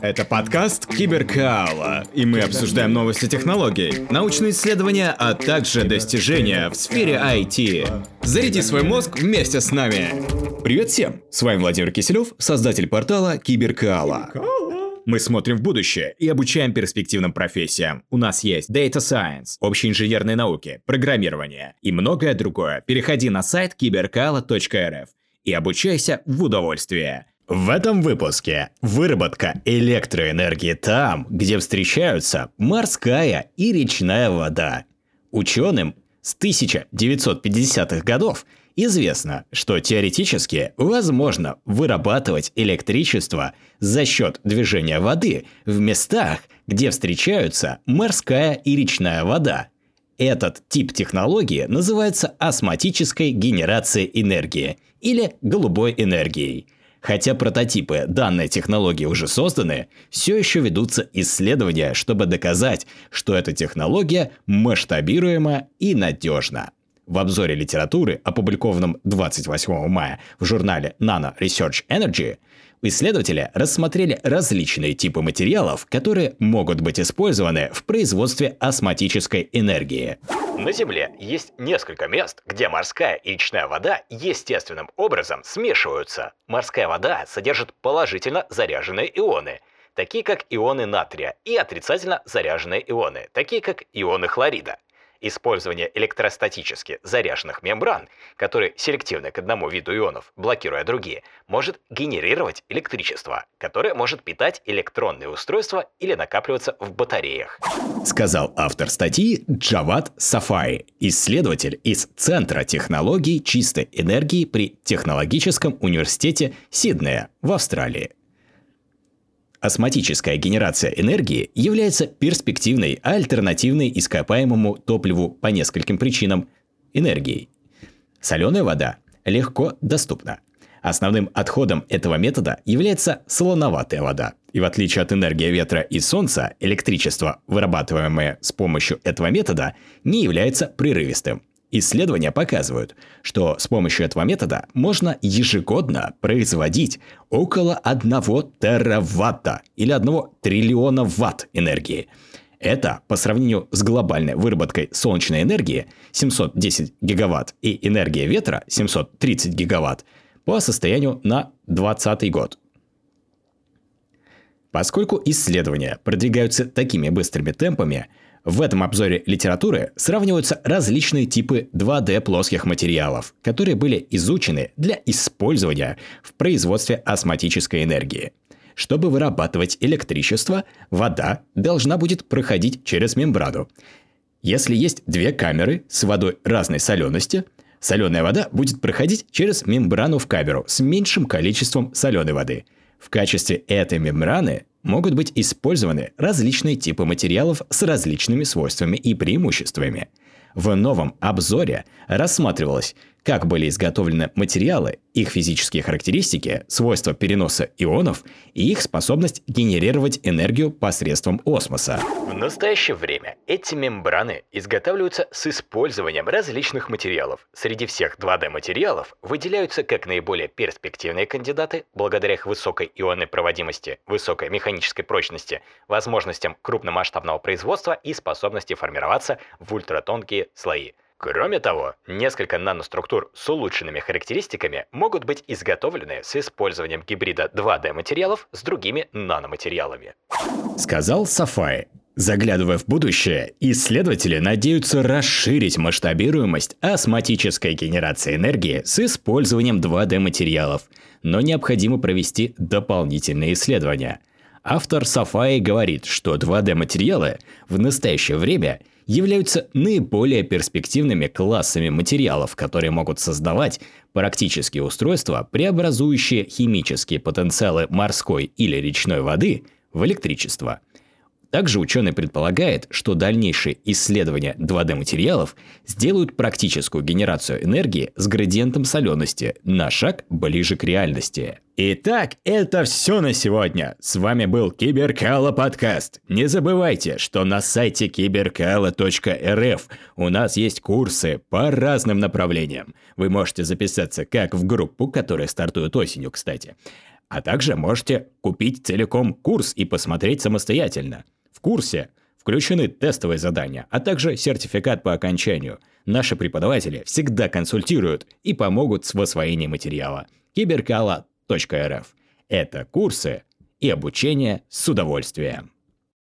Это подкаст Киберкаала, и мы обсуждаем новости технологий, научные исследования, а также достижения в сфере IT. Заряди свой мозг вместе с нами. Привет всем! С вами Владимир Киселев, создатель портала Киберкаала. Мы смотрим в будущее и обучаем перспективным профессиям. У нас есть Data Science, общие инженерные науки, программирование и многое другое. Переходи на сайт киберкала.рф и обучайся в удовольствие. В этом выпуске выработка электроэнергии там, где встречаются морская и речная вода. Ученым с 1950-х годов известно, что теоретически возможно вырабатывать электричество за счет движения воды в местах, где встречаются морская и речная вода. Этот тип технологии называется осмотической генерацией энергии или голубой энергией – Хотя прототипы данной технологии уже созданы, все еще ведутся исследования, чтобы доказать, что эта технология масштабируема и надежна. В обзоре литературы, опубликованном 28 мая в журнале Nano Research Energy, исследователи рассмотрели различные типы материалов, которые могут быть использованы в производстве осмотической энергии. На Земле есть несколько мест, где морская и речная вода естественным образом смешиваются. Морская вода содержит положительно заряженные ионы, такие как ионы натрия, и отрицательно заряженные ионы, такие как ионы хлорида. Использование электростатически заряженных мембран, которые селективны к одному виду ионов, блокируя другие, может генерировать электричество, которое может питать электронные устройства или накапливаться в батареях. Сказал автор статьи Джават Сафаи, исследователь из Центра технологий чистой энергии при Технологическом университете Сиднея в Австралии. Осмотическая генерация энергии является перспективной альтернативной ископаемому топливу по нескольким причинам энергией. Соленая вода легко доступна. Основным отходом этого метода является солоноватая вода. И в отличие от энергии ветра и солнца, электричество, вырабатываемое с помощью этого метода, не является прерывистым. Исследования показывают, что с помощью этого метода можно ежегодно производить около 1 тераватта или 1 триллиона ватт энергии. Это по сравнению с глобальной выработкой солнечной энергии 710 гигаватт и энергия ветра 730 гигаватт по состоянию на 2020 год. Поскольку исследования продвигаются такими быстрыми темпами, в этом обзоре литературы сравниваются различные типы 2D плоских материалов, которые были изучены для использования в производстве осмотической энергии. Чтобы вырабатывать электричество, вода должна будет проходить через мембрану. Если есть две камеры с водой разной солености, соленая вода будет проходить через мембрану в камеру с меньшим количеством соленой воды. В качестве этой мембраны могут быть использованы различные типы материалов с различными свойствами и преимуществами. В новом обзоре рассматривалось, как были изготовлены материалы, их физические характеристики, свойства переноса ионов и их способность генерировать энергию посредством осмоса. В настоящее время эти мембраны изготавливаются с использованием различных материалов. Среди всех 2D-материалов выделяются как наиболее перспективные кандидаты благодаря их высокой ионной проводимости, высокой механической прочности, возможностям крупномасштабного производства и способности формироваться в ультратонкие слои. Кроме того, несколько наноструктур с улучшенными характеристиками могут быть изготовлены с использованием гибрида 2D материалов с другими наноматериалами. Сказал Сафай. Заглядывая в будущее, исследователи надеются расширить масштабируемость осмотической генерации энергии с использованием 2D материалов, но необходимо провести дополнительные исследования. Автор Сафаи говорит, что 2D материалы в настоящее время – являются наиболее перспективными классами материалов, которые могут создавать практические устройства, преобразующие химические потенциалы морской или речной воды в электричество. Также ученый предполагает, что дальнейшие исследования 2D-материалов сделают практическую генерацию энергии с градиентом солености на шаг ближе к реальности. Итак, это все на сегодня. С вами был Киберкала подкаст. Не забывайте, что на сайте киберкала.рф у нас есть курсы по разным направлениям. Вы можете записаться как в группу, которая стартует осенью, кстати, А также можете купить целиком курс и посмотреть самостоятельно. Курсе включены тестовые задания, а также сертификат по окончанию. Наши преподаватели всегда консультируют и помогут с освоением материала. киберкала.рф – это курсы и обучение с удовольствием.